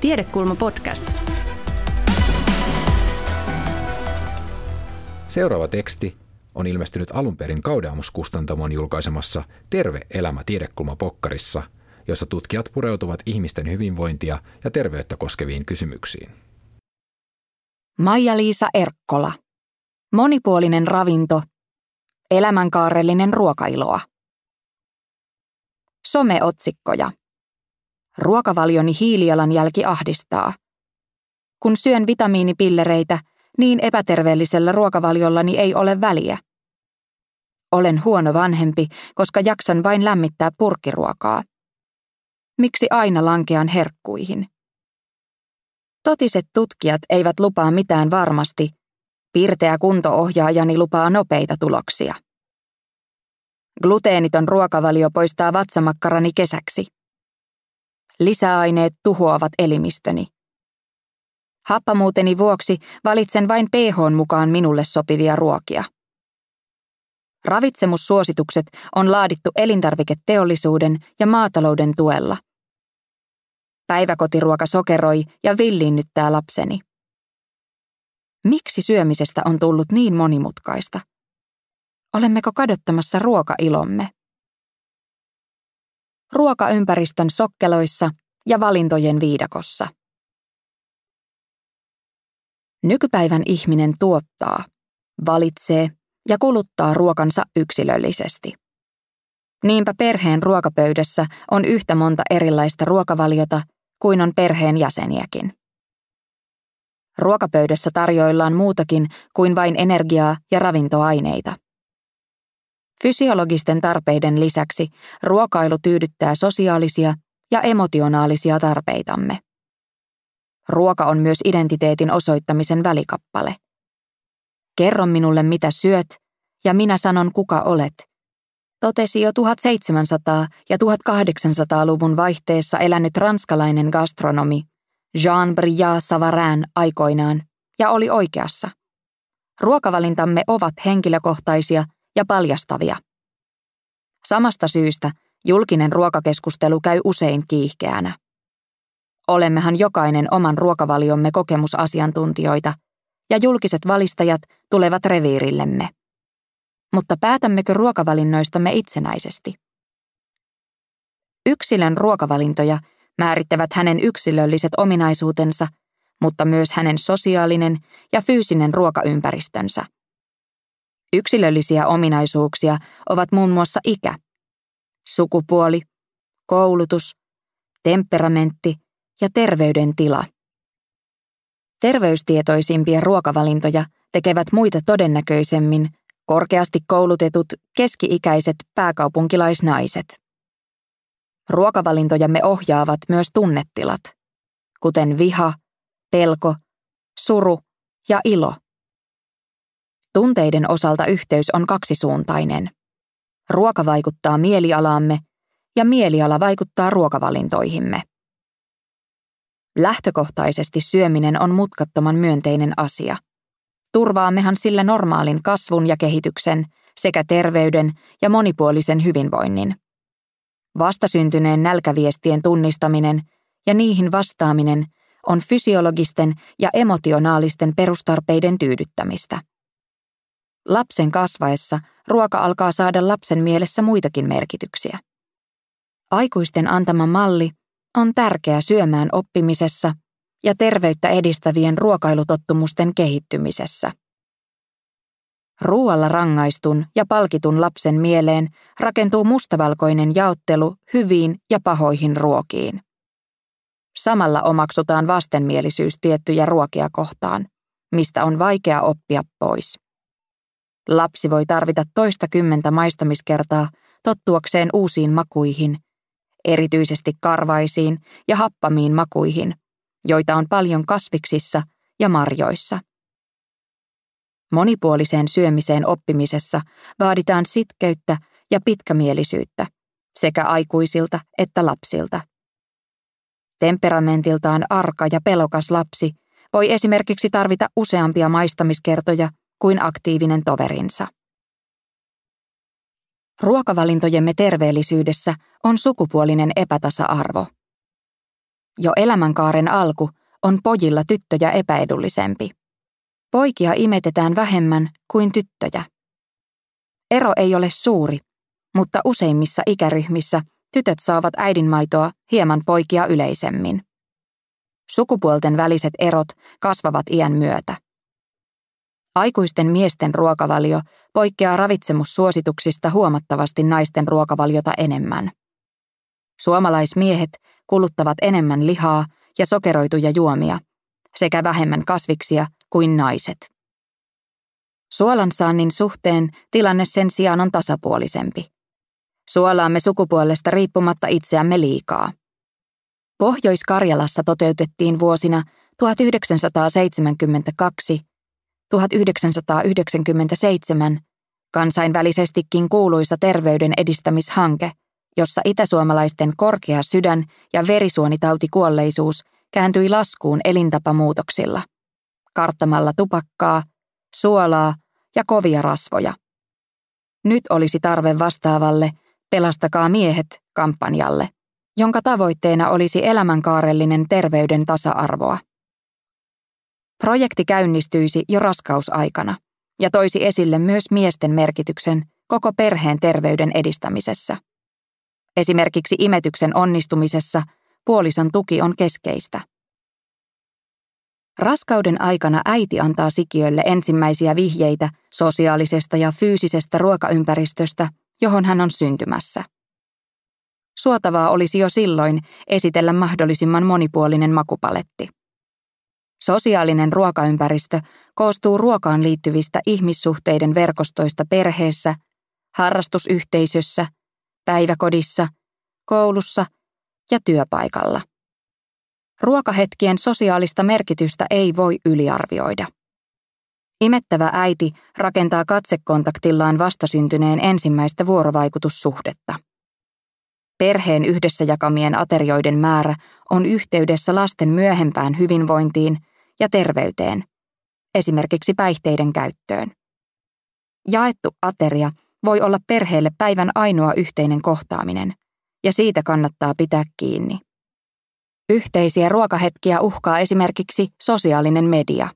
Tiedekulma podcast. Seuraava teksti on ilmestynyt alun perin Kaudeamus-kustantamon julkaisemassa Terve elämä tiedekulma pokkarissa, jossa tutkijat pureutuvat ihmisten hyvinvointia ja terveyttä koskeviin kysymyksiin. Maija-Liisa Erkkola. Monipuolinen ravinto. Elämänkaarellinen ruokailoa. Someotsikkoja. Ruokavalioni hiilijalanjälki ahdistaa. Kun syön vitamiinipillereitä, niin epäterveellisellä ruokavaliollani ei ole väliä. Olen huono vanhempi, koska jaksan vain lämmittää purkkiruokaa. Miksi aina lankean herkkuihin? Totiset tutkijat eivät lupaa mitään varmasti. Pirteä kuntoohjaajani lupaa nopeita tuloksia. Gluteeniton ruokavalio poistaa vatsamakkarani kesäksi. Lisäaineet tuhoavat elimistöni. Happamuuteni vuoksi valitsen vain pH mukaan minulle sopivia ruokia. Ravitsemussuositukset on laadittu elintarviketeollisuuden ja maatalouden tuella. Päiväkotiruoka sokeroi ja villiinnyttää lapseni. Miksi syömisestä on tullut niin monimutkaista? Olemmeko kadottamassa ruokailomme? Ruokaympäristön sokkeloissa ja valintojen viidakossa. Nykypäivän ihminen tuottaa, valitsee ja kuluttaa ruokansa yksilöllisesti. Niinpä perheen ruokapöydässä on yhtä monta erilaista ruokavaliota kuin on perheen jäseniäkin. Ruokapöydässä tarjoillaan muutakin kuin vain energiaa ja ravintoaineita. Fysiologisten tarpeiden lisäksi ruokailu tyydyttää sosiaalisia ja emotionaalisia tarpeitamme. Ruoka on myös identiteetin osoittamisen välikappale. Kerro minulle, mitä syöt, ja minä sanon, kuka olet, totesi jo 1700- ja 1800-luvun vaihteessa elänyt ranskalainen gastronomi Jean Brillat Savarin aikoinaan, ja oli oikeassa. Ruokavalintamme ovat henkilökohtaisia ja paljastavia. Samasta syystä julkinen ruokakeskustelu käy usein kiihkeänä. Olemmehan jokainen oman ruokavaliomme kokemusasiantuntijoita, ja julkiset valistajat tulevat reviirillemme. Mutta päätämmekö ruokavalinnoistamme itsenäisesti? Yksilön ruokavalintoja määrittävät hänen yksilölliset ominaisuutensa, mutta myös hänen sosiaalinen ja fyysinen ruokaympäristönsä. Yksilöllisiä ominaisuuksia ovat muun muassa ikä, sukupuoli, koulutus, temperamentti ja terveydentila. Terveystietoisimpia ruokavalintoja tekevät muita todennäköisemmin korkeasti koulutetut keski-ikäiset pääkaupunkilaisnaiset. Ruokavalintojamme ohjaavat myös tunnetilat, kuten viha, pelko, suru ja ilo. Tunteiden osalta yhteys on kaksisuuntainen. Ruoka vaikuttaa mielialaamme ja mieliala vaikuttaa ruokavalintoihimme. Lähtökohtaisesti syöminen on mutkattoman myönteinen asia. Turvaammehan sillä normaalin kasvun ja kehityksen sekä terveyden ja monipuolisen hyvinvoinnin. Vastasyntyneen nälkäviestien tunnistaminen ja niihin vastaaminen on fysiologisten ja emotionaalisten perustarpeiden tyydyttämistä. Lapsen kasvaessa ruoka alkaa saada lapsen mielessä muitakin merkityksiä. Aikuisten antama malli on tärkeä syömään oppimisessa ja terveyttä edistävien ruokailutottumusten kehittymisessä. Ruoalla rangaistun ja palkitun lapsen mieleen rakentuu mustavalkoinen jaottelu hyviin ja pahoihin ruokiin. Samalla omaksutaan vastenmielisyys tiettyjä ruokia kohtaan, mistä on vaikea oppia pois. Lapsi voi tarvita toista kymmentä maistamiskertaa tottuakseen uusiin makuihin, erityisesti karvaisiin ja happamiin makuihin, joita on paljon kasviksissa ja marjoissa. Monipuoliseen syömiseen oppimisessa vaaditaan sitkeyttä ja pitkämielisyyttä sekä aikuisilta että lapsilta. Temperamentiltaan arka ja pelokas lapsi voi esimerkiksi tarvita useampia maistamiskertoja kuin aktiivinen toverinsa. Ruokavalintojemme terveellisyydessä on sukupuolinen epätasa-arvo. Jo elämänkaaren alku on pojilla tyttöjä epäedullisempi. Poikia imetetään vähemmän kuin tyttöjä. Ero ei ole suuri, mutta useimmissa ikäryhmissä tytöt saavat äidinmaitoa hieman poikia yleisemmin. Sukupuolten väliset erot kasvavat iän myötä. Aikuisten miesten ruokavalio poikkeaa ravitsemussuosituksista huomattavasti naisten ruokavaliota enemmän. Suomalaismiehet kuluttavat enemmän lihaa ja sokeroituja juomia sekä vähemmän kasviksia kuin naiset. Suolansaannin suhteen tilanne sen sijaan on tasapuolisempi. Suolaamme sukupuolesta riippumatta itseämme liikaa. Pohjois-Karjalassa toteutettiin vuosina 1972 1997 kansainvälisestikin kuuluisa terveyden edistämishanke, jossa itäsuomalaisten korkea sydän- ja verisuonitautikuolleisuus kääntyi laskuun elintapamuutoksilla, karttamalla tupakkaa, suolaa ja kovia rasvoja. Nyt olisi tarve vastaavalle Pelastakaa miehet kampanjalle, jonka tavoitteena olisi elämänkaarellinen terveyden tasa-arvoa. Projekti käynnistyisi jo raskausaikana ja toisi esille myös miesten merkityksen koko perheen terveyden edistämisessä. Esimerkiksi imetyksen onnistumisessa puolison tuki on keskeistä. Raskauden aikana äiti antaa sikiölle ensimmäisiä vihjeitä sosiaalisesta ja fyysisestä ruokaympäristöstä, johon hän on syntymässä. Suotavaa olisi jo silloin esitellä mahdollisimman monipuolinen makupaletti. Sosiaalinen ruokaympäristö koostuu ruokaan liittyvistä ihmissuhteiden verkostoista perheessä, harrastusyhteisössä, päiväkodissa, koulussa ja työpaikalla. Ruokahetkien sosiaalista merkitystä ei voi yliarvioida. Imettävä äiti rakentaa katsekontaktillaan vastasyntyneen ensimmäistä vuorovaikutussuhdetta. Perheen yhdessä jakamien aterioiden määrä on yhteydessä lasten myöhempään hyvinvointiin ja terveyteen, esimerkiksi päihteiden käyttöön. Jaettu ateria voi olla perheelle päivän ainoa yhteinen kohtaaminen, ja siitä kannattaa pitää kiinni. Yhteisiä ruokahetkiä uhkaa esimerkiksi sosiaalinen media.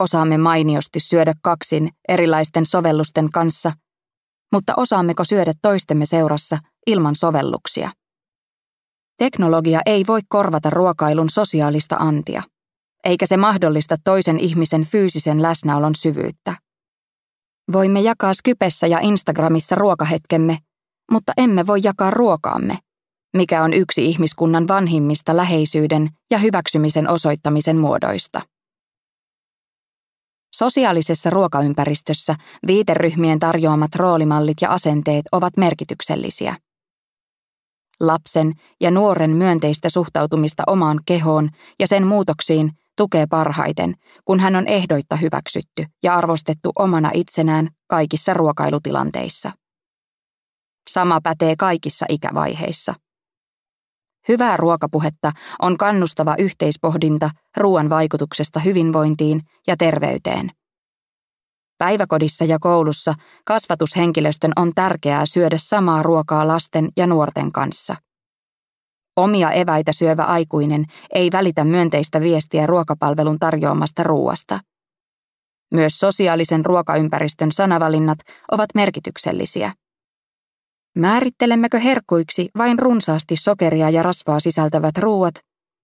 Osaamme mainiosti syödä kaksin erilaisten sovellusten kanssa, mutta osaammeko syödä toistemme seurassa ilman sovelluksia? Teknologia ei voi korvata ruokailun sosiaalista antia, eikä se mahdollista toisen ihmisen fyysisen läsnäolon syvyyttä. Voimme jakaa Skypessä ja Instagramissa ruokahetkemme, mutta emme voi jakaa ruokaamme, mikä on yksi ihmiskunnan vanhimmista läheisyyden ja hyväksymisen osoittamisen muodoista. Sosiaalisessa ruokaympäristössä viiteryhmien tarjoamat roolimallit ja asenteet ovat merkityksellisiä. Lapsen ja nuoren myönteistä suhtautumista omaan kehoon ja sen muutoksiin tukee parhaiten, kun hän on ehdoitta hyväksytty ja arvostettu omana itsenään kaikissa ruokailutilanteissa. Sama pätee kaikissa ikävaiheissa. Hyvää ruokapuhetta on kannustava yhteispohdinta ruoan vaikutuksesta hyvinvointiin ja terveyteen. Päiväkodissa ja koulussa kasvatushenkilöstön on tärkeää syödä samaa ruokaa lasten ja nuorten kanssa. Omia eväitä syövä aikuinen ei välitä myönteistä viestiä ruokapalvelun tarjoamasta ruuasta. Myös sosiaalisen ruokaympäristön sanavalinnat ovat merkityksellisiä. Määrittelemmekö herkkuiksi vain runsaasti sokeria ja rasvaa sisältävät ruuat,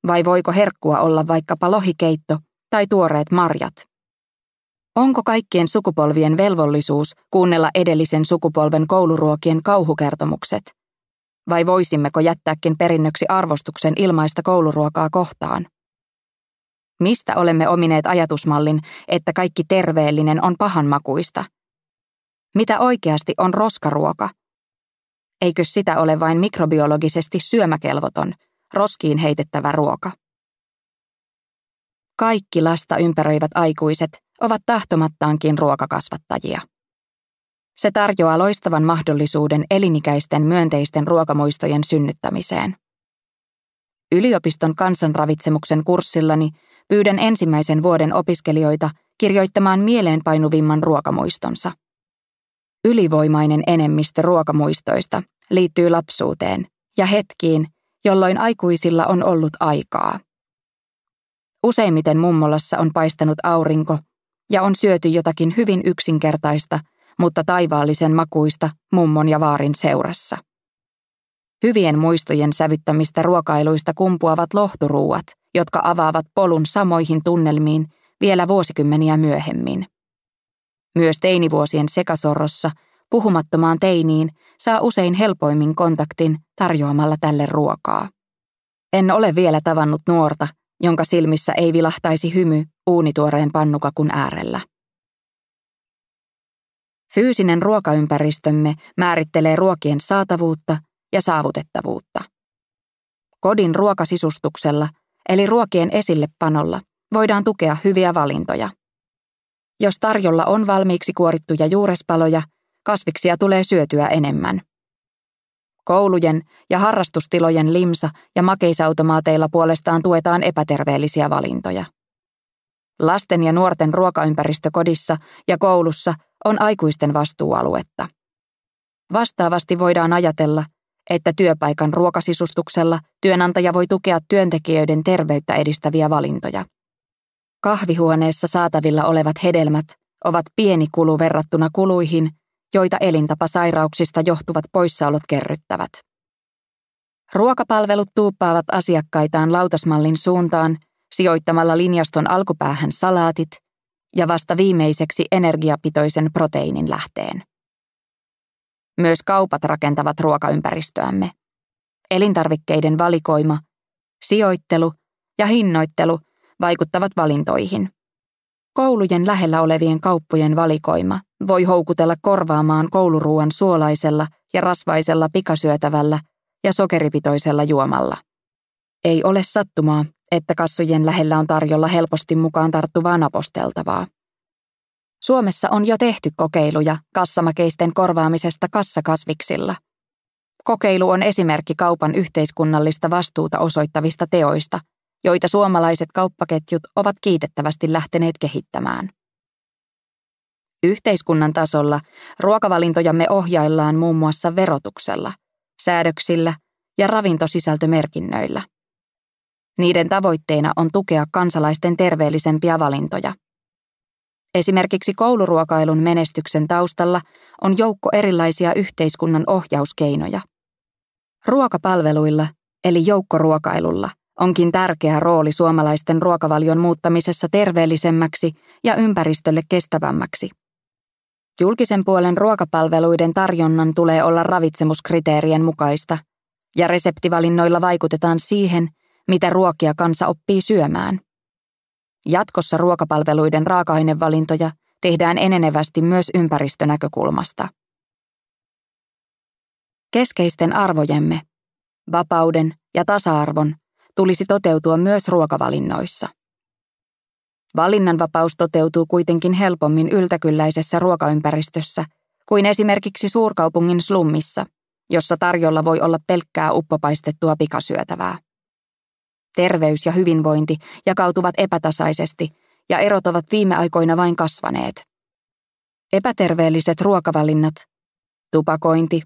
vai voiko herkkua olla vaikkapa lohikeitto tai tuoreet marjat? Onko kaikkien sukupolvien velvollisuus kuunnella edellisen sukupolven kouluruokien kauhukertomukset? Vai voisimmeko jättääkin perinnöksi arvostuksen ilmaista kouluruokaa kohtaan? Mistä olemme omineet ajatusmallin, että kaikki terveellinen on pahanmakuista? Mitä oikeasti on roskaruoka? Eikö sitä ole vain mikrobiologisesti syömäkelvoton, roskiin heitettävä ruoka? Kaikki lasta ympäröivät aikuiset ovat tahtomattaankin ruokakasvattajia. Se tarjoaa loistavan mahdollisuuden elinikäisten myönteisten ruokamuistojen synnyttämiseen. Yliopiston kansanravitsemuksen kurssillani pyydän ensimmäisen vuoden opiskelijoita kirjoittamaan mieleenpainuvimman ruokamuistonsa. Ylivoimainen enemmistö ruokamuistoista liittyy lapsuuteen ja hetkiin, jolloin aikuisilla on ollut aikaa. Useimmiten mummolassa on paistanut aurinko ja on syöty jotakin hyvin yksinkertaista, mutta taivaallisen makuista mummon ja vaarin seurassa. Hyvien muistojen sävyttämistä ruokailuista kumpuavat lohturuuat, jotka avaavat polun samoihin tunnelmiin vielä vuosikymmeniä myöhemmin. Myös teinivuosien sekasorrossa puhumattomaan teiniin saa usein helpoimmin kontaktin tarjoamalla tälle ruokaa. En ole vielä tavannut nuorta, jonka silmissä ei vilahtaisi hymy uunituoreen pannukakun äärellä. Fyysinen ruokaympäristömme määrittelee ruokien saatavuutta ja saavutettavuutta. Kodin ruokasisustuksella, eli ruokien esillepanolla, voidaan tukea hyviä valintoja. Jos tarjolla on valmiiksi kuorittuja juurespaloja, kasviksia tulee syötyä enemmän. Koulujen ja harrastustilojen limsa ja makeisautomaateilla puolestaan tuetaan epäterveellisiä valintoja. Lasten ja nuorten ruokaympäristö kodissa ja koulussa on aikuisten vastuualuetta. Vastaavasti voidaan ajatella, että työpaikan ruokasisustuksella työnantaja voi tukea työntekijöiden terveyttä edistäviä valintoja. Kahvihuoneessa saatavilla olevat hedelmät ovat pieni kulu verrattuna kuluihin, joita elintapasairauksista johtuvat poissaolot kerryttävät. Ruokapalvelut tuuppaavat asiakkaitaan lautasmallin suuntaan sijoittamalla linjaston alkupäähän salaatit ja vasta viimeiseksi energiapitoisen proteiinin lähteen. Myös kaupat rakentavat ruokaympäristöämme. Elintarvikkeiden valikoima, sijoittelu ja hinnoittelu vaikuttavat valintoihin. Koulujen lähellä olevien kauppojen valikoima voi houkutella korvaamaan kouluruuan suolaisella ja rasvaisella pikasyötävällä ja sokeripitoisella juomalla. Ei ole sattumaa, että kassojen lähellä on tarjolla helposti mukaan tarttuvaa naposteltavaa. Suomessa on jo tehty kokeiluja kassamakeisten korvaamisesta kassakasviksilla. Kokeilu on esimerkki kaupan yhteiskunnallista vastuuta osoittavista teoista, joita suomalaiset kauppaketjut ovat kiitettävästi lähteneet kehittämään. Yhteiskunnan tasolla ruokavalintojamme ohjaillaan muun muassa verotuksella, säädöksillä ja ravintosisältömerkinnöillä. Niiden tavoitteena on tukea kansalaisten terveellisempiä valintoja. Esimerkiksi kouluruokailun menestyksen taustalla on joukko erilaisia yhteiskunnan ohjauskeinoja. Ruokapalveluilla, eli joukkoruokailulla, onkin tärkeä rooli suomalaisten ruokavalion muuttamisessa terveellisemmäksi ja ympäristölle kestävämmäksi. Julkisen puolen ruokapalveluiden tarjonnan tulee olla ravitsemuskriteerien mukaista, ja reseptivalinnoilla vaikutetaan siihen, mitä ruokia kansa oppii syömään. Jatkossa ruokapalveluiden raaka-ainevalintoja tehdään enenevästi myös ympäristönäkökulmasta. Keskeisten arvojemme, vapauden ja tasa-arvon, tulisi toteutua myös ruokavalinnoissa. Valinnanvapaus toteutuu kuitenkin helpommin yltäkylläisessä ruokaympäristössä kuin esimerkiksi suurkaupungin slummissa, jossa tarjolla voi olla pelkkää uppopaistettua pikasyötävää. Terveys ja hyvinvointi jakautuvat epätasaisesti ja erot ovat viime aikoina vain kasvaneet. Epäterveelliset ruokavalinnat, tupakointi,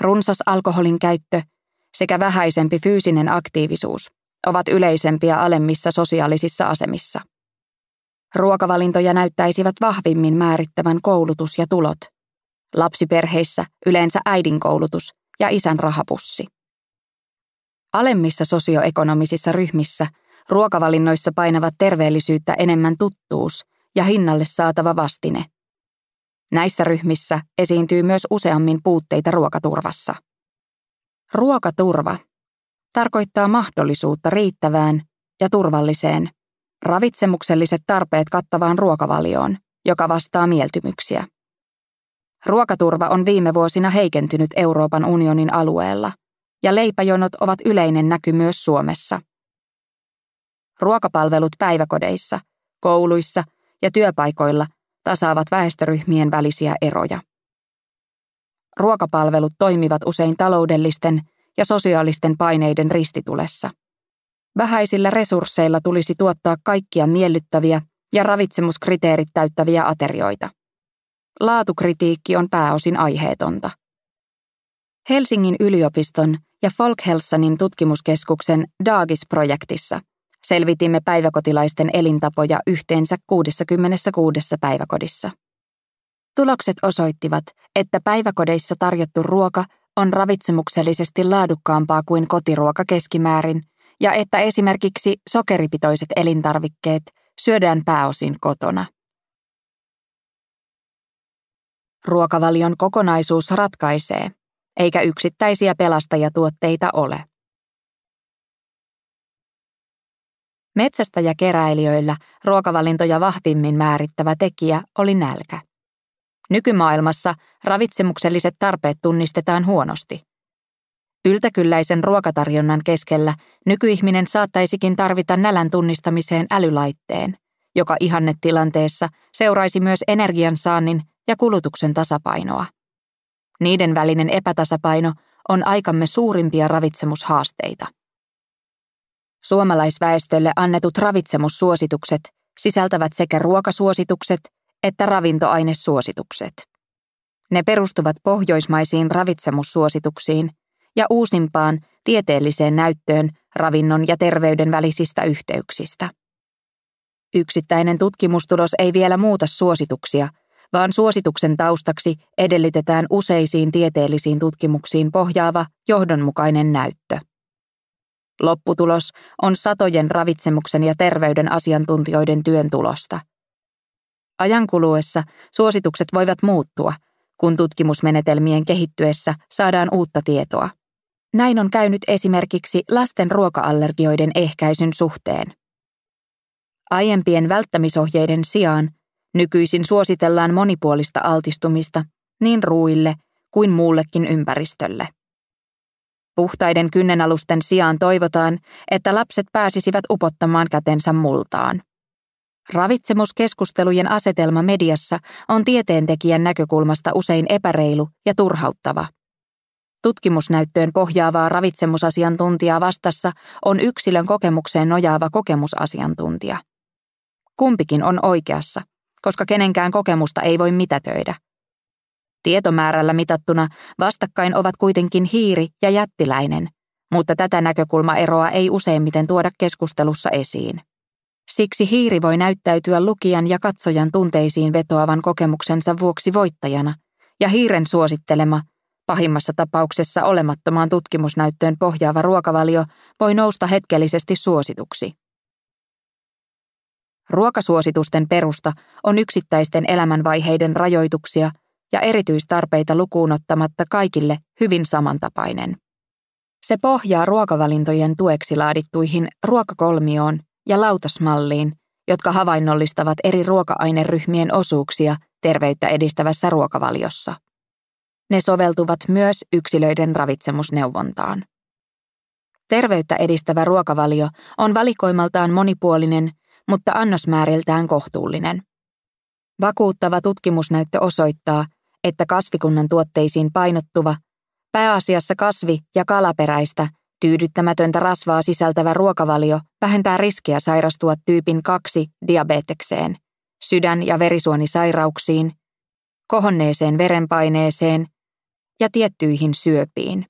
runsas alkoholin käyttö sekä vähäisempi fyysinen aktiivisuus ovat yleisempiä alemmissa sosiaalisissa asemissa. Ruokavalintoja näyttäisivät vahvimmin määrittävän koulutus ja tulot. Lapsiperheissä yleensä äidin koulutus ja isän rahapussi. Alemmissa sosioekonomisissa ryhmissä ruokavalinnoissa painavat terveellisyyttä enemmän tuttuus ja hinnalle saatava vastine. Näissä ryhmissä esiintyy myös useammin puutteita ruokaturvassa. Ruokaturva tarkoittaa mahdollisuutta riittävään ja turvalliseen, ravitsemukselliset tarpeet kattavaan ruokavalioon, joka vastaa mieltymyksiä. Ruokaturva on viime vuosina heikentynyt Euroopan unionin alueella – ja leipäjonot ovat yleinen näky myös Suomessa. Ruokapalvelut päiväkodeissa, kouluissa ja työpaikoilla tasaavat väestöryhmien välisiä eroja. Ruokapalvelut toimivat usein taloudellisten ja sosiaalisten paineiden ristitulessa. Vähäisillä resursseilla tulisi tuottaa kaikkia miellyttäviä ja ravitsemuskriteerit täyttäviä aterioita. Laatukritiikki on pääosin aiheetonta. Helsingin yliopiston ja Folkhelsanin tutkimuskeskuksen Dagis-projektissa selvitimme päiväkotilaisten elintapoja yhteensä 66 päiväkodissa. Tulokset osoittivat, että päiväkodeissa tarjottu ruoka on ravitsemuksellisesti laadukkaampaa kuin kotiruoka keskimäärin ja että esimerkiksi sokeripitoiset elintarvikkeet syödään pääosin kotona. Ruokavalion kokonaisuus ratkaisee, eikä yksittäisiä pelastajatuotteita ole. Metsästä ja keräilijöillä ruokavalintoja vahvimmin määrittävä tekijä oli nälkä. Nykymaailmassa ravitsemukselliset tarpeet tunnistetaan huonosti. Yltäkylläisen ruokatarjonnan keskellä nykyihminen saattaisikin tarvita nälän tunnistamiseen älylaitteen, joka ihannetilanteessa seuraisi myös energiansaannin ja kulutuksen tasapainoa. Niiden välinen epätasapaino on aikamme suurimpia ravitsemushaasteita. Suomalaisväestölle annetut ravitsemussuositukset sisältävät sekä ruokasuositukset että ravintoainesuositukset. Ne perustuvat pohjoismaisiin ravitsemussuosituksiin ja uusimpaan tieteelliseen näyttöön ravinnon ja terveyden välisistä yhteyksistä. Yksittäinen tutkimustulos ei vielä muuta suosituksia, vaan suosituksen taustaksi edellytetään useisiin tieteellisiin tutkimuksiin pohjaava johdonmukainen näyttö. Lopputulos on satojen ravitsemuksen ja terveyden asiantuntijoiden työn tulosta. Ajan kuluessa suositukset voivat muuttua, kun tutkimusmenetelmien kehittyessä saadaan uutta tietoa. Näin on käynyt esimerkiksi lasten ruoka-allergioiden ehkäisyn suhteen. Aiempien välttämisohjeiden sijaan nykyisin suositellaan monipuolista altistumista niin ruuille kuin muullekin ympäristölle. Puhtaiden kynnenalusten sijaan toivotaan, että lapset pääsisivät upottamaan kätensä multaan. Ravitsemuskeskustelujen asetelma mediassa on tieteentekijän näkökulmasta usein epäreilu ja turhauttava. Tutkimusnäyttöön pohjaavaa ravitsemusasiantuntijaa vastassa on yksilön kokemukseen nojaava kokemusasiantuntija. Kumpikin on oikeassa, koska kenenkään kokemusta ei voi mitätöidä. Tietomäärällä mitattuna vastakkain ovat kuitenkin hiiri ja jättiläinen, mutta tätä näkökulmaeroa ei useimmiten tuoda keskustelussa esiin. Siksi hiiri voi näyttäytyä lukijan ja katsojan tunteisiin vetoavan kokemuksensa vuoksi voittajana, ja hiiren suosittelema, pahimmassa tapauksessa olemattomaan tutkimusnäyttöön pohjaava ruokavalio voi nousta hetkellisesti suosituksi. Ruokasuositusten perusta on yksittäisten elämänvaiheiden rajoituksia ja erityistarpeita lukuun ottamatta kaikille hyvin samantapainen. Se pohjaa ruokavalintojen tueksi laadittuihin ruokakolmioon ja lautasmalliin, jotka havainnollistavat eri ruoka-aineryhmien osuuksia terveyttä edistävässä ruokavaliossa. Ne soveltuvat myös yksilöiden ravitsemusneuvontaan. Terveyttä edistävä ruokavalio on valikoimaltaan monipuolinen, mutta annosmääriltään kohtuullinen. Vakuuttava tutkimusnäyttö osoittaa, että kasvikunnan tuotteisiin painottuva, pääasiassa kasvi- ja kalaperäistä Tyydyttämätöntä rasvaa sisältävä ruokavalio vähentää riskiä sairastua tyypin 2 diabetekseen, sydän- ja verisuonisairauksiin, kohonneeseen verenpaineeseen ja tiettyihin syöpiin.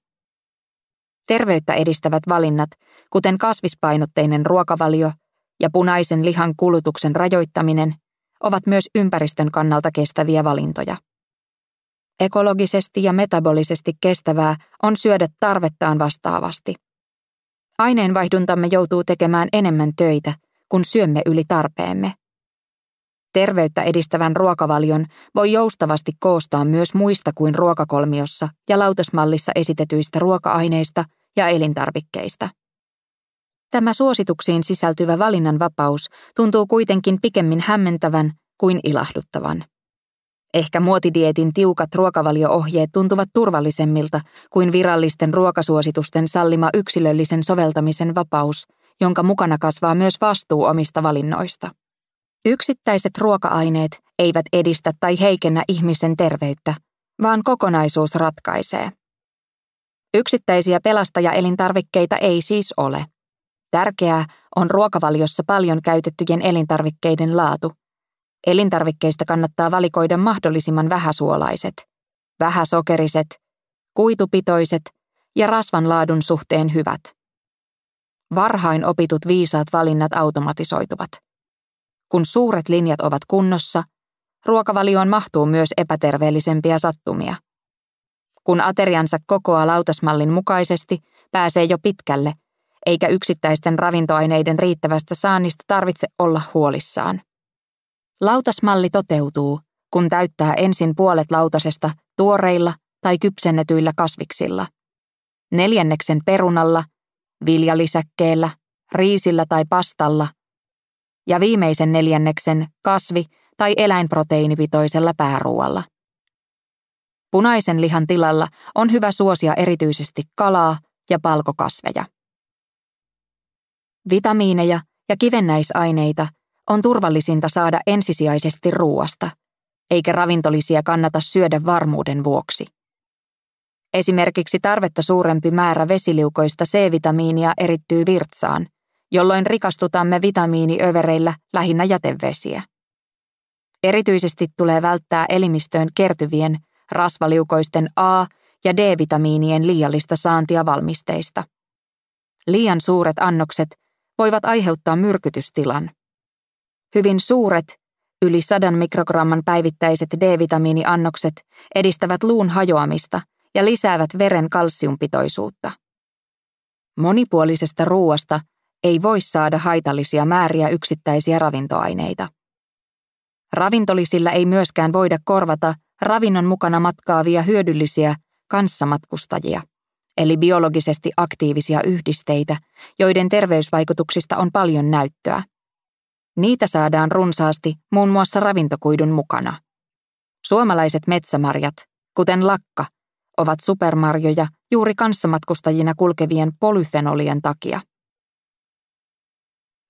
Terveyttä edistävät valinnat, kuten kasvispainotteinen ruokavalio ja punaisen lihan kulutuksen rajoittaminen, ovat myös ympäristön kannalta kestäviä valintoja. Ekologisesti ja metabolisesti kestävää on syödä tarvettaan vastaavasti. Aineenvaihduntamme joutuu tekemään enemmän töitä, kun syömme yli tarpeemme. Terveyttä edistävän ruokavalion voi joustavasti koostaa myös muista kuin ruokakolmiossa ja lautasmallissa esitetyistä ruoka-aineista ja elintarvikkeista. Tämä suosituksiin sisältyvä valinnanvapaus tuntuu kuitenkin pikemmin hämmentävän kuin ilahduttavan. Ehkä muotidietin tiukat ruokavalioohjeet tuntuvat turvallisemmilta kuin virallisten ruokasuositusten sallima yksilöllisen soveltamisen vapaus, jonka mukana kasvaa myös vastuu omista valinnoista. Yksittäiset ruoka-aineet eivät edistä tai heikennä ihmisen terveyttä, vaan kokonaisuus ratkaisee. Yksittäisiä pelastajaelintarvikkeita ei siis ole. Tärkeää on ruokavaliossa paljon käytettyjen elintarvikkeiden laatu – Elintarvikkeista kannattaa valikoida mahdollisimman vähäsuolaiset, vähäsokeriset, kuitupitoiset ja rasvan laadun suhteen hyvät. Varhain opitut viisaat valinnat automatisoituvat. Kun suuret linjat ovat kunnossa, ruokavalioon mahtuu myös epäterveellisempiä sattumia. Kun ateriansa kokoaa lautasmallin mukaisesti, pääsee jo pitkälle, eikä yksittäisten ravintoaineiden riittävästä saannista tarvitse olla huolissaan. Lautasmalli toteutuu, kun täyttää ensin puolet lautasesta tuoreilla tai kypsennetyillä kasviksilla. Neljänneksen perunalla, viljalisäkkeellä, riisillä tai pastalla ja viimeisen neljänneksen kasvi- tai eläinproteiinipitoisella pääruualla. Punaisen lihan tilalla on hyvä suosia erityisesti kalaa ja palkokasveja. Vitamiineja ja kivennäisaineita on turvallisinta saada ensisijaisesti ruuasta, eikä ravintolisia kannata syödä varmuuden vuoksi. Esimerkiksi tarvetta suurempi määrä vesiliukoista C-vitamiinia erittyy virtsaan, jolloin rikastutamme vitamiiniövereillä lähinnä jätevesiä. Erityisesti tulee välttää elimistöön kertyvien rasvaliukoisten A- ja D-vitamiinien liiallista saantia valmisteista. Liian suuret annokset voivat aiheuttaa myrkytystilan. Hyvin suuret, yli 100 mikrogramman päivittäiset D-vitamiiniannokset edistävät luun hajoamista ja lisäävät veren kalsiumpitoisuutta. Monipuolisesta ruuasta ei voi saada haitallisia määriä yksittäisiä ravintoaineita. Ravintolisilla ei myöskään voida korvata ravinnon mukana matkaavia hyödyllisiä kanssamatkustajia, eli biologisesti aktiivisia yhdisteitä, joiden terveysvaikutuksista on paljon näyttöä. Niitä saadaan runsaasti muun muassa ravintokuidun mukana. Suomalaiset metsämarjat, kuten lakka, ovat supermarjoja juuri kanssamatkustajina kulkevien polyfenolien takia.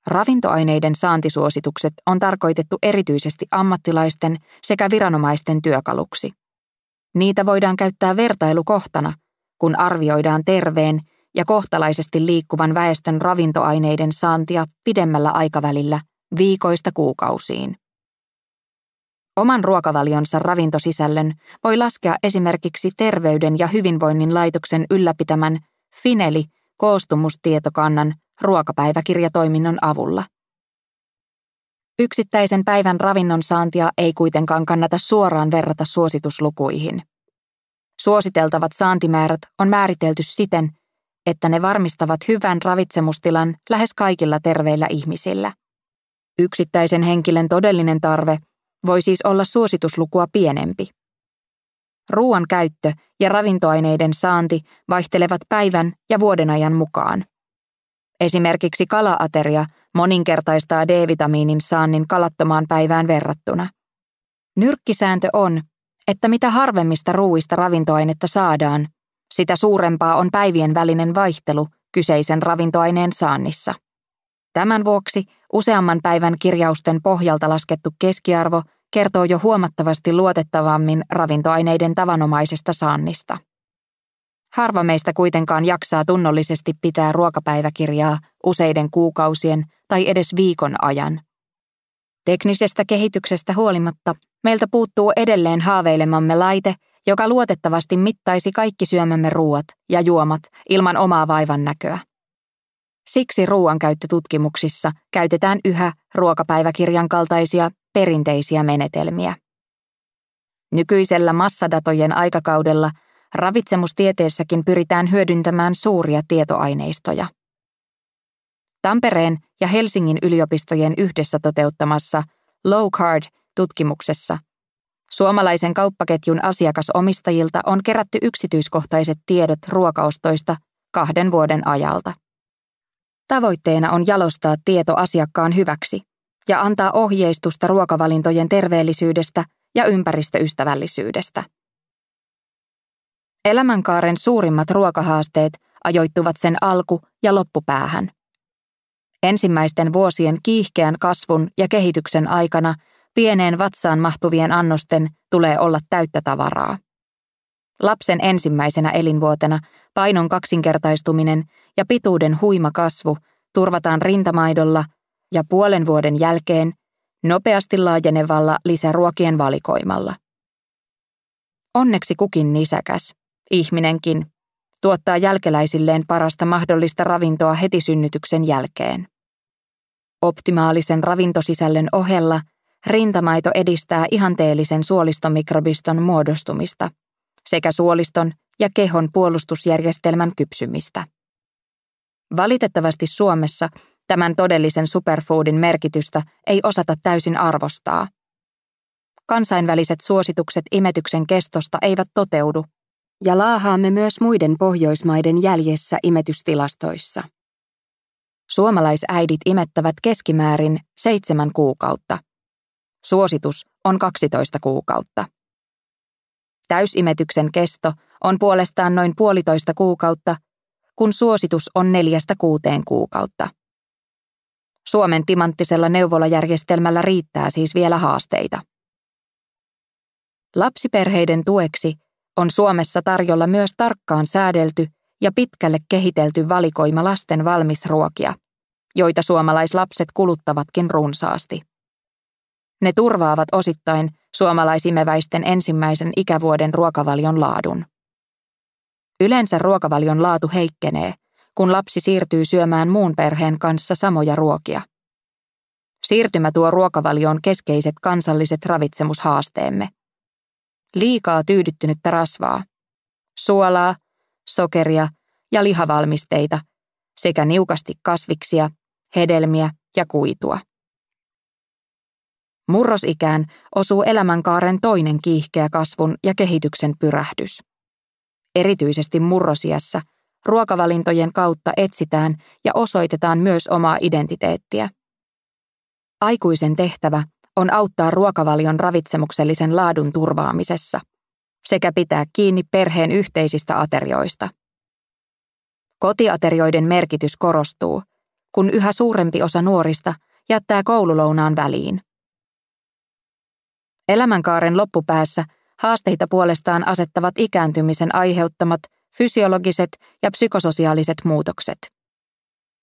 Ravintoaineiden saantisuositukset on tarkoitettu erityisesti ammattilaisten sekä viranomaisten työkaluksi. Niitä voidaan käyttää vertailukohtana, kun arvioidaan terveen ja kohtalaisesti liikkuvan väestön ravintoaineiden saantia pidemmällä aikavälillä viikoista kuukausiin. Oman ruokavalionsa ravintosisällön voi laskea esimerkiksi Terveyden ja hyvinvoinnin laitoksen ylläpitämän Fineli koostumustietokannan ruokapäiväkirjatoiminnon avulla. Yksittäisen päivän ravinnon saantia ei kuitenkaan kannata suoraan verrata suosituslukuihin. Suositeltavat saantimäärät on määritelty siten, että ne varmistavat hyvän ravitsemustilan lähes kaikilla terveillä ihmisillä. Yksittäisen henkilön todellinen tarve voi siis olla suosituslukua pienempi. Ruoan käyttö ja ravintoaineiden saanti vaihtelevat päivän ja vuodenajan mukaan. Esimerkiksi kalaateria moninkertaistaa D-vitamiinin saannin kalattomaan päivään verrattuna. Nyrkkisääntö on, että mitä harvemmista ruuista ravintoainetta saadaan, sitä suurempaa on päivien välinen vaihtelu kyseisen ravintoaineen saannissa. Tämän vuoksi useamman päivän kirjausten pohjalta laskettu keskiarvo kertoo jo huomattavasti luotettavammin ravintoaineiden tavanomaisesta saannista. Harva meistä kuitenkaan jaksaa tunnollisesti pitää ruokapäiväkirjaa useiden kuukausien tai edes viikon ajan. Teknisestä kehityksestä huolimatta meiltä puuttuu edelleen haaveilemamme laite, joka luotettavasti mittaisi kaikki syömämme ruuat ja juomat ilman omaa vaivan näköä. Siksi ruoankäyttötutkimuksissa käytetään yhä ruokapäiväkirjan kaltaisia perinteisiä menetelmiä. Nykyisellä massadatojen aikakaudella ravitsemustieteessäkin pyritään hyödyntämään suuria tietoaineistoja. Tampereen ja Helsingin yliopistojen yhdessä toteuttamassa Low Card-tutkimuksessa suomalaisen kauppaketjun asiakasomistajilta on kerätty yksityiskohtaiset tiedot ruokaostoista kahden vuoden ajalta. Tavoitteena on jalostaa tieto asiakkaan hyväksi ja antaa ohjeistusta ruokavalintojen terveellisyydestä ja ympäristöystävällisyydestä. Elämänkaaren suurimmat ruokahaasteet ajoittuvat sen alku- ja loppupäähän. Ensimmäisten vuosien kiihkeän kasvun ja kehityksen aikana pieneen vatsaan mahtuvien annosten tulee olla täyttä tavaraa. Lapsen ensimmäisenä elinvuotena painon kaksinkertaistuminen ja pituuden huima kasvu turvataan rintamaidolla ja puolen vuoden jälkeen nopeasti laajenevalla lisäruokien valikoimalla. Onneksi kukin nisäkäs, ihminenkin, tuottaa jälkeläisilleen parasta mahdollista ravintoa heti synnytyksen jälkeen. Optimaalisen ravintosisällön ohella rintamaito edistää ihanteellisen suolistomikrobiston muodostumista sekä suoliston ja kehon puolustusjärjestelmän kypsymistä. Valitettavasti Suomessa tämän todellisen superfoodin merkitystä ei osata täysin arvostaa. Kansainväliset suositukset imetyksen kestosta eivät toteudu, ja laahaamme myös muiden Pohjoismaiden jäljessä imetystilastoissa. Suomalaisäidit imettävät keskimäärin seitsemän kuukautta. Suositus on 12 kuukautta. Täysimetyksen kesto on puolestaan noin puolitoista kuukautta, kun suositus on neljästä kuuteen kuukautta. Suomen timanttisella neuvolajärjestelmällä riittää siis vielä haasteita. Lapsiperheiden tueksi on Suomessa tarjolla myös tarkkaan säädelty ja pitkälle kehitelty valikoima lasten valmisruokia, joita suomalaislapset kuluttavatkin runsaasti. Ne turvaavat osittain suomalaisimeväisten ensimmäisen ikävuoden ruokavalion laadun. Yleensä ruokavalion laatu heikkenee, kun lapsi siirtyy syömään muun perheen kanssa samoja ruokia. Siirtymä tuo ruokavalioon keskeiset kansalliset ravitsemushaasteemme. Liikaa tyydyttynyttä rasvaa, suolaa, sokeria ja lihavalmisteita sekä niukasti kasviksia, hedelmiä ja kuitua. Murrosikään osuu elämänkaaren toinen kiihkeä kasvun ja kehityksen pyrähdys. Erityisesti murrosiassa ruokavalintojen kautta etsitään ja osoitetaan myös omaa identiteettiä. Aikuisen tehtävä on auttaa ruokavalion ravitsemuksellisen laadun turvaamisessa sekä pitää kiinni perheen yhteisistä aterioista. Kotiaterioiden merkitys korostuu, kun yhä suurempi osa nuorista jättää koululounaan väliin. Elämänkaaren loppupäässä haasteita puolestaan asettavat ikääntymisen aiheuttamat fysiologiset ja psykososiaaliset muutokset.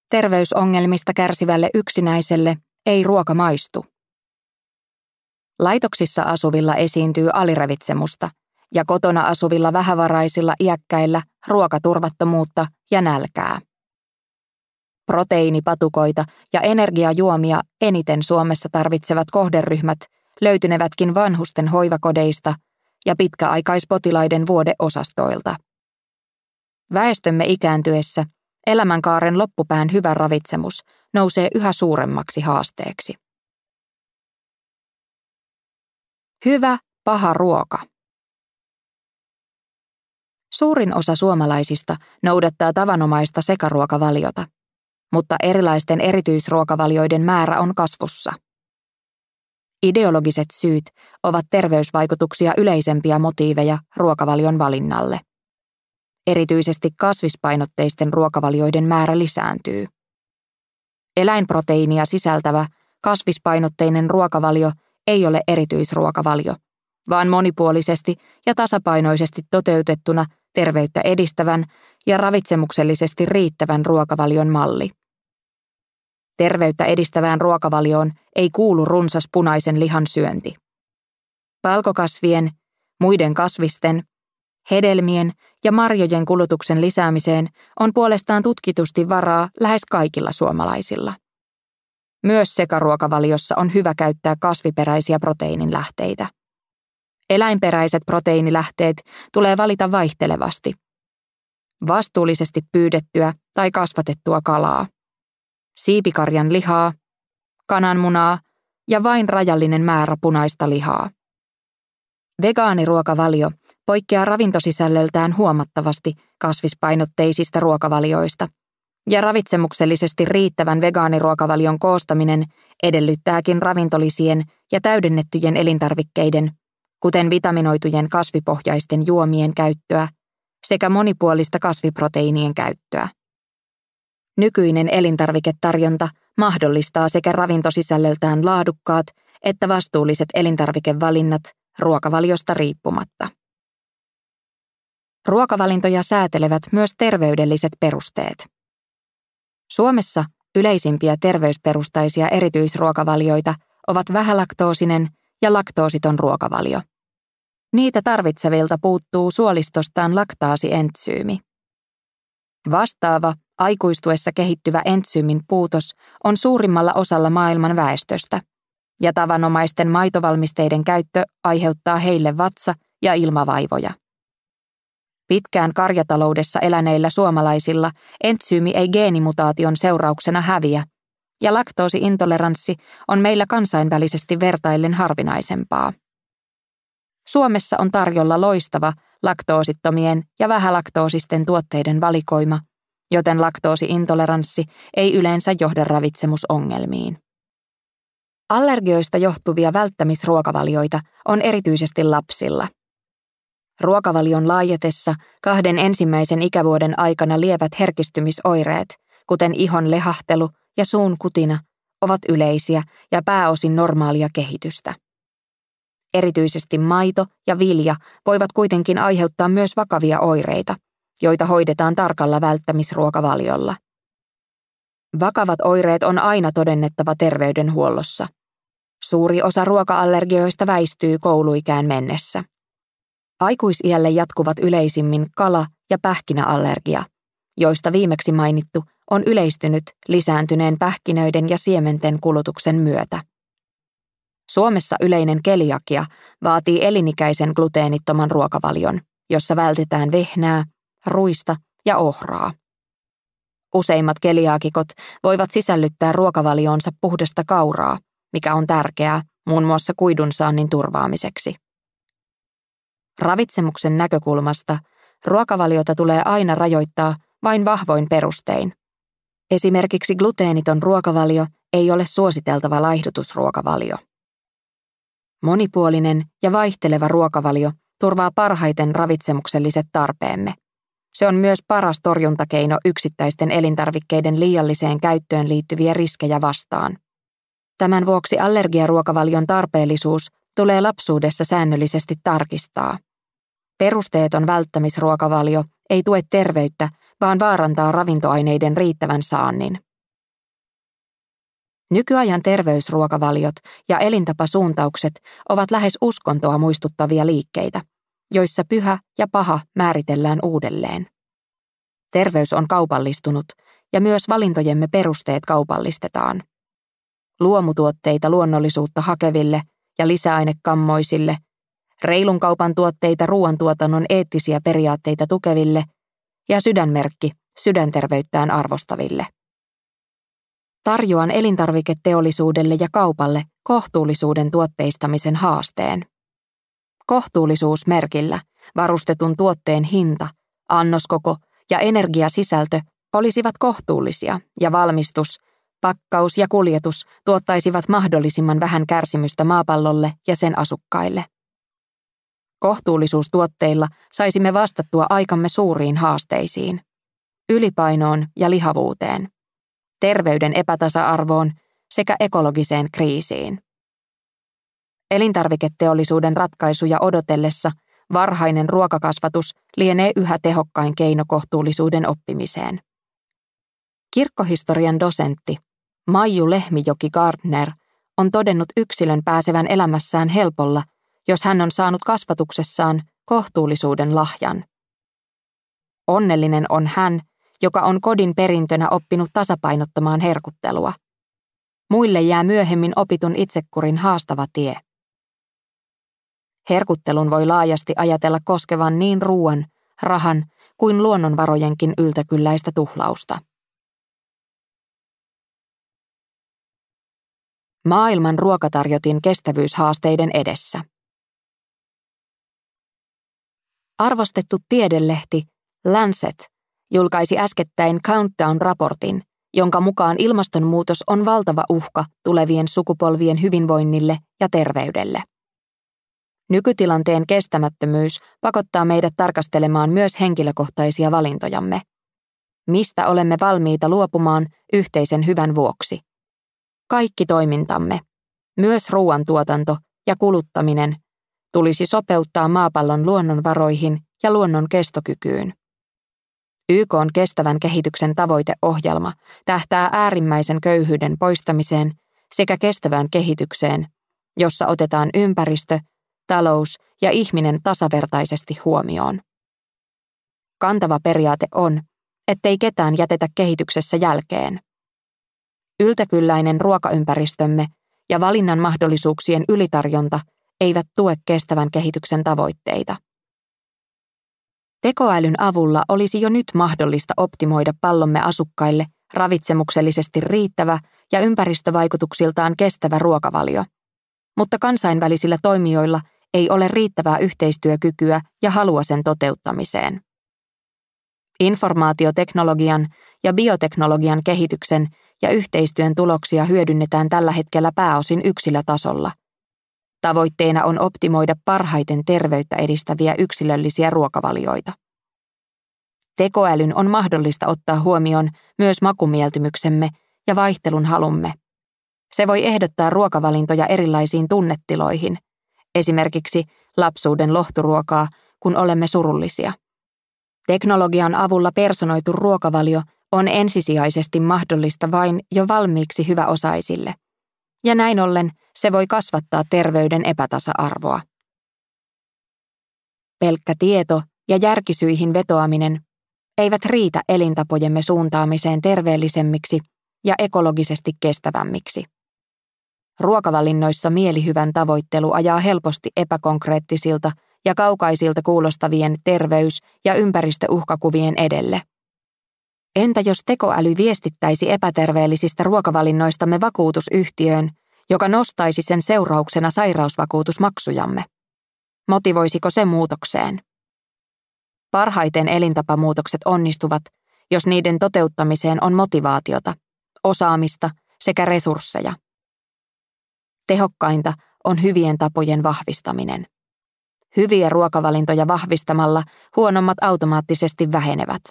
Terveysongelmista kärsivälle yksinäiselle ei ruoka maistu. Laitoksissa asuvilla esiintyy aliravitsemusta ja kotona asuvilla vähävaraisilla iäkkäillä ruokaturvattomuutta ja nälkää. Proteiinipatukoita ja energiajuomia eniten Suomessa tarvitsevat kohderyhmät löytynevätkin vanhusten hoivakodeista ja pitkäaikaispotilaiden vuodeosastoilta. Väestömme ikääntyessä elämänkaaren loppupään hyvä ravitsemus nousee yhä suuremmaksi haasteeksi. Hyvä, paha ruoka. Suurin osa suomalaisista noudattaa tavanomaista sekaruokavaliota, mutta erilaisten erityisruokavalioiden määrä on kasvussa. Ideologiset syyt ovat terveysvaikutuksia yleisempiä motiiveja ruokavalion valinnalle. Erityisesti kasvispainotteisten ruokavalioiden määrä lisääntyy. Eläinproteiinia sisältävä kasvispainotteinen ruokavalio ei ole erityisruokavalio, vaan monipuolisesti ja tasapainoisesti toteutettuna terveyttä edistävän ja ravitsemuksellisesti riittävän ruokavalion malli. Terveyttä edistävään ruokavalioon ei kuulu runsas punaisen lihan syönti. Palkokasvien, muiden kasvisten, hedelmien ja marjojen kulutuksen lisäämiseen on puolestaan tutkitusti varaa lähes kaikilla suomalaisilla. Myös sekaruokavaliossa on hyvä käyttää kasviperäisiä proteiininlähteitä. Eläinperäiset proteiinilähteet tulee valita vaihtelevasti. Vastuullisesti pyydettyä tai kasvatettua kalaa. Siipikarjan lihaa, kananmunaa ja vain rajallinen määrä punaista lihaa. Vegaaniruokavalio poikkeaa ravintosisällöltään huomattavasti kasvispainotteisista ruokavalioista, ja ravitsemuksellisesti riittävän vegaaniruokavalion koostaminen edellyttääkin ravintolisien ja täydennettyjen elintarvikkeiden, kuten vitaminoitujen kasvipohjaisten juomien käyttöä sekä monipuolista kasviproteiinien käyttöä. Nykyinen elintarviketarjonta mahdollistaa sekä ravintosisällöltään laadukkaat että vastuulliset elintarvikevalinnat ruokavaliosta riippumatta. Ruokavalintoja säätelevät myös terveydelliset perusteet. Suomessa yleisimpiä terveysperustaisia erityisruokavalioita ovat vähälaktoosinen ja laktoositon ruokavalio. Niitä tarvitsevilta puuttuu suolistostaan laktaasientsyymi. Vastaava, aikuistuessa kehittyvä entsyymin puutos on suurimmalla osalla maailman väestöstä, ja tavanomaisten maitovalmisteiden käyttö aiheuttaa heille vatsa- ja ilmavaivoja. Pitkään karjataloudessa eläneillä suomalaisilla entsyymi ei geenimutaation seurauksena häviä, ja laktoosiintoleranssi on meillä kansainvälisesti vertaillen harvinaisempaa. Suomessa on tarjolla loistava laktoosittomien ja vähälaktoosisten tuotteiden valikoima, joten laktoosiintoleranssi ei yleensä johda ravitsemusongelmiin. Allergioista johtuvia välttämisruokavalioita on erityisesti lapsilla. Ruokavalion laajetessa kahden ensimmäisen ikävuoden aikana lievät herkistymisoireet, kuten ihon lehahtelu ja suun kutina, ovat yleisiä ja pääosin normaalia kehitystä. Erityisesti maito ja vilja voivat kuitenkin aiheuttaa myös vakavia oireita, joita hoidetaan tarkalla välttämisruokavaliolla. Vakavat oireet on aina todennettava terveydenhuollossa. Suuri osa ruoka-allergioista väistyy kouluikään mennessä. Aikuisiälle jatkuvat yleisimmin kala- ja pähkinäallergia, joista viimeksi mainittu on yleistynyt lisääntyneen pähkinöiden ja siementen kulutuksen myötä. Suomessa yleinen keliakia vaatii elinikäisen gluteenittoman ruokavalion, jossa vältetään vehnää, ruista ja ohraa. Useimmat keliaakikot voivat sisällyttää ruokavalioonsa puhdasta kauraa, mikä on tärkeää muun muassa kuidun saannin turvaamiseksi. Ravitsemuksen näkökulmasta ruokavaliota tulee aina rajoittaa vain vahvoin perustein. Esimerkiksi gluteeniton ruokavalio ei ole suositeltava laihdutusruokavalio. Monipuolinen ja vaihteleva ruokavalio turvaa parhaiten ravitsemukselliset tarpeemme. Se on myös paras torjuntakeino yksittäisten elintarvikkeiden liialliseen käyttöön liittyviä riskejä vastaan. Tämän vuoksi allergiaruokavalion tarpeellisuus tulee lapsuudessa säännöllisesti tarkistaa. Perusteeton välttämisruokavalio ei tue terveyttä, vaan vaarantaa ravintoaineiden riittävän saannin. Nykyajan terveysruokavaliot ja elintapasuuntaukset ovat lähes uskontoa muistuttavia liikkeitä, joissa pyhä ja paha määritellään uudelleen. Terveys on kaupallistunut ja myös valintojemme perusteet kaupallistetaan. Luomutuotteita luonnollisuutta hakeville ja lisäainekammoisille, reilun kaupan tuotteita ruoantuotannon eettisiä periaatteita tukeville ja sydänmerkki sydänterveyttään arvostaville. Tarjoan elintarviketeollisuudelle ja kaupalle kohtuullisuuden tuotteistamisen haasteen. Kohtuullisuusmerkillä varustetun tuotteen hinta, annoskoko ja energiasisältö olisivat kohtuullisia ja valmistus, pakkaus ja kuljetus tuottaisivat mahdollisimman vähän kärsimystä maapallolle ja sen asukkaille. Kohtuullisuustuotteilla saisimme vastattua aikamme suuriin haasteisiin. Ylipainoon ja lihavuuteen terveyden epätasa-arvoon sekä ekologiseen kriisiin. Elintarviketeollisuuden ratkaisuja odotellessa varhainen ruokakasvatus lienee yhä tehokkain keino kohtuullisuuden oppimiseen. Kirkkohistorian dosentti Maiju Lehmijoki Gardner on todennut yksilön pääsevän elämässään helpolla, jos hän on saanut kasvatuksessaan kohtuullisuuden lahjan. Onnellinen on hän, joka on kodin perintönä oppinut tasapainottamaan herkuttelua. Muille jää myöhemmin opitun itsekurin haastava tie. Herkuttelun voi laajasti ajatella koskevan niin ruoan, rahan kuin luonnonvarojenkin yltäkylläistä tuhlausta. Maailman ruokatarjotin kestävyyshaasteiden edessä. Arvostettu tiedelehti Lancet julkaisi äskettäin Countdown-raportin, jonka mukaan ilmastonmuutos on valtava uhka tulevien sukupolvien hyvinvoinnille ja terveydelle. Nykytilanteen kestämättömyys pakottaa meidät tarkastelemaan myös henkilökohtaisia valintojamme. Mistä olemme valmiita luopumaan yhteisen hyvän vuoksi? Kaikki toimintamme, myös ruoantuotanto ja kuluttaminen, tulisi sopeuttaa maapallon luonnonvaroihin ja luonnon kestokykyyn. YK on kestävän kehityksen tavoiteohjelma tähtää äärimmäisen köyhyyden poistamiseen sekä kestävään kehitykseen, jossa otetaan ympäristö, talous ja ihminen tasavertaisesti huomioon. Kantava periaate on, ettei ketään jätetä kehityksessä jälkeen. Yltäkylläinen ruokaympäristömme ja valinnan mahdollisuuksien ylitarjonta eivät tue kestävän kehityksen tavoitteita. Tekoälyn avulla olisi jo nyt mahdollista optimoida pallomme asukkaille ravitsemuksellisesti riittävä ja ympäristövaikutuksiltaan kestävä ruokavalio. Mutta kansainvälisillä toimijoilla ei ole riittävää yhteistyökykyä ja halua sen toteuttamiseen. Informaatioteknologian ja bioteknologian kehityksen ja yhteistyön tuloksia hyödynnetään tällä hetkellä pääosin yksilötasolla. Tavoitteena on optimoida parhaiten terveyttä edistäviä yksilöllisiä ruokavalioita. Tekoälyn on mahdollista ottaa huomioon myös makumieltymyksemme ja vaihtelun halumme. Se voi ehdottaa ruokavalintoja erilaisiin tunnetiloihin, esimerkiksi lapsuuden lohturuokaa, kun olemme surullisia. Teknologian avulla personoitu ruokavalio on ensisijaisesti mahdollista vain jo valmiiksi hyväosaisille. Ja näin ollen se voi kasvattaa terveyden epätasa-arvoa. Pelkkä tieto ja järkisyihin vetoaminen eivät riitä elintapojemme suuntaamiseen terveellisemmiksi ja ekologisesti kestävämmiksi. Ruokavalinnoissa mielihyvän tavoittelu ajaa helposti epäkonkreettisilta ja kaukaisilta kuulostavien terveys- ja ympäristöuhkakuvien edelle. Entä jos tekoäly viestittäisi epäterveellisistä ruokavalinnoistamme vakuutusyhtiöön, joka nostaisi sen seurauksena sairausvakuutusmaksujamme? Motivoisiko se muutokseen? Parhaiten elintapamuutokset onnistuvat, jos niiden toteuttamiseen on motivaatiota, osaamista sekä resursseja. Tehokkainta on hyvien tapojen vahvistaminen. Hyviä ruokavalintoja vahvistamalla huonommat automaattisesti vähenevät.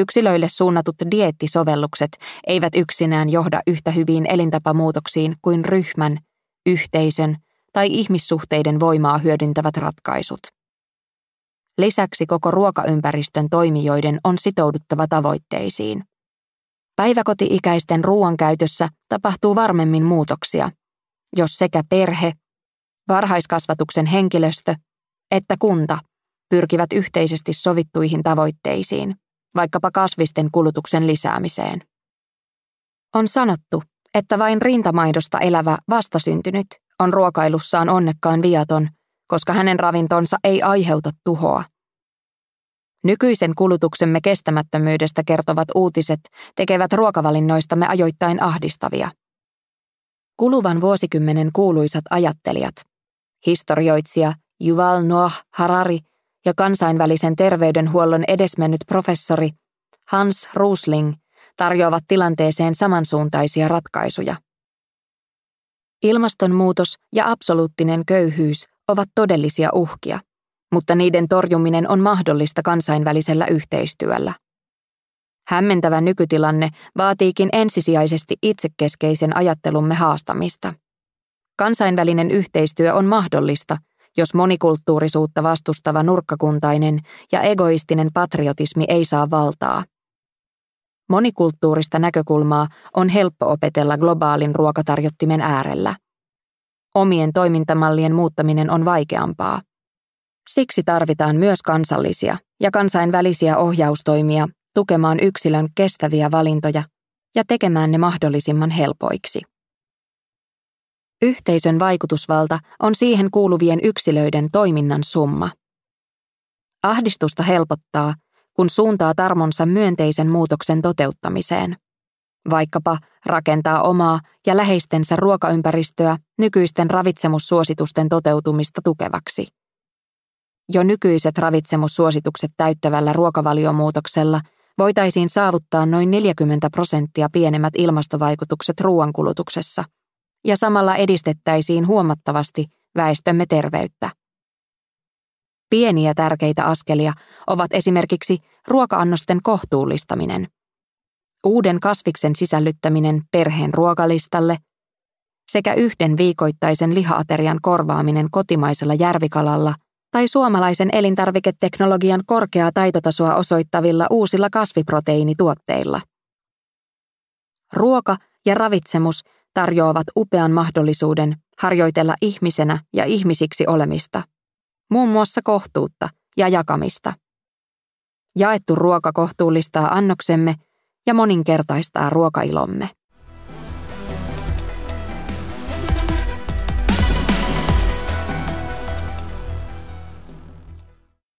Yksilöille suunnatut diettisovellukset eivät yksinään johda yhtä hyviin elintapamuutoksiin kuin ryhmän, yhteisön tai ihmissuhteiden voimaa hyödyntävät ratkaisut. Lisäksi koko ruokaympäristön toimijoiden on sitouduttava tavoitteisiin. Päiväkoti-ikäisten ruoankäytössä tapahtuu varmemmin muutoksia, jos sekä perhe, varhaiskasvatuksen henkilöstö että kunta pyrkivät yhteisesti sovittuihin tavoitteisiin, vaikkapa kasvisten kulutuksen lisäämiseen. On sanottu, että vain rintamaidosta elävä vastasyntynyt on ruokailussaan onnekkaan viaton, koska hänen ravintonsa ei aiheuta tuhoa. Nykyisen kulutuksemme kestämättömyydestä kertovat uutiset tekevät ruokavalinnoistamme ajoittain ahdistavia. Kuluvan vuosikymmenen kuuluisat ajattelijat, historioitsija Yuval Noah Harari ja kansainvälisen terveydenhuollon edesmennyt professori Hans Rusling tarjoavat tilanteeseen samansuuntaisia ratkaisuja. Ilmastonmuutos ja absoluuttinen köyhyys ovat todellisia uhkia, mutta niiden torjuminen on mahdollista kansainvälisellä yhteistyöllä. Hämmentävä nykytilanne vaatiikin ensisijaisesti itsekeskeisen ajattelumme haastamista. Kansainvälinen yhteistyö on mahdollista, jos monikulttuurisuutta vastustava nurkkakuntainen ja egoistinen patriotismi ei saa valtaa. Monikulttuurista näkökulmaa on helppo opetella globaalin ruokatarjottimen äärellä. Omien toimintamallien muuttaminen on vaikeampaa. Siksi tarvitaan myös kansallisia ja kansainvälisiä ohjaustoimia tukemaan yksilön kestäviä valintoja ja tekemään ne mahdollisimman helpoiksi. Yhteisön vaikutusvalta on siihen kuuluvien yksilöiden toiminnan summa. Ahdistusta helpottaa, kun suuntaa tarmonsa myönteisen muutoksen toteuttamiseen. Vaikkapa rakentaa omaa ja läheistensä ruokaympäristöä nykyisten ravitsemussuositusten toteutumista tukevaksi. Jo nykyiset ravitsemussuositukset täyttävällä ruokavaliomuutoksella voitaisiin saavuttaa noin 40 prosenttia pienemmät ilmastovaikutukset ruoankulutuksessa – ja samalla edistettäisiin huomattavasti väestömme terveyttä. Pieniä tärkeitä askelia ovat esimerkiksi ruoka-annosten kohtuullistaminen, uuden kasviksen sisällyttäminen perheen ruokalistalle sekä yhden viikoittaisen lihaaterian korvaaminen kotimaisella järvikalalla tai suomalaisen elintarviketeknologian korkeaa taitotasoa osoittavilla uusilla kasviproteiinituotteilla. Ruoka ja ravitsemus tarjoavat upean mahdollisuuden harjoitella ihmisenä ja ihmisiksi olemista, muun muassa kohtuutta ja jakamista. Jaettu ruoka kohtuullistaa annoksemme ja moninkertaistaa ruokailomme.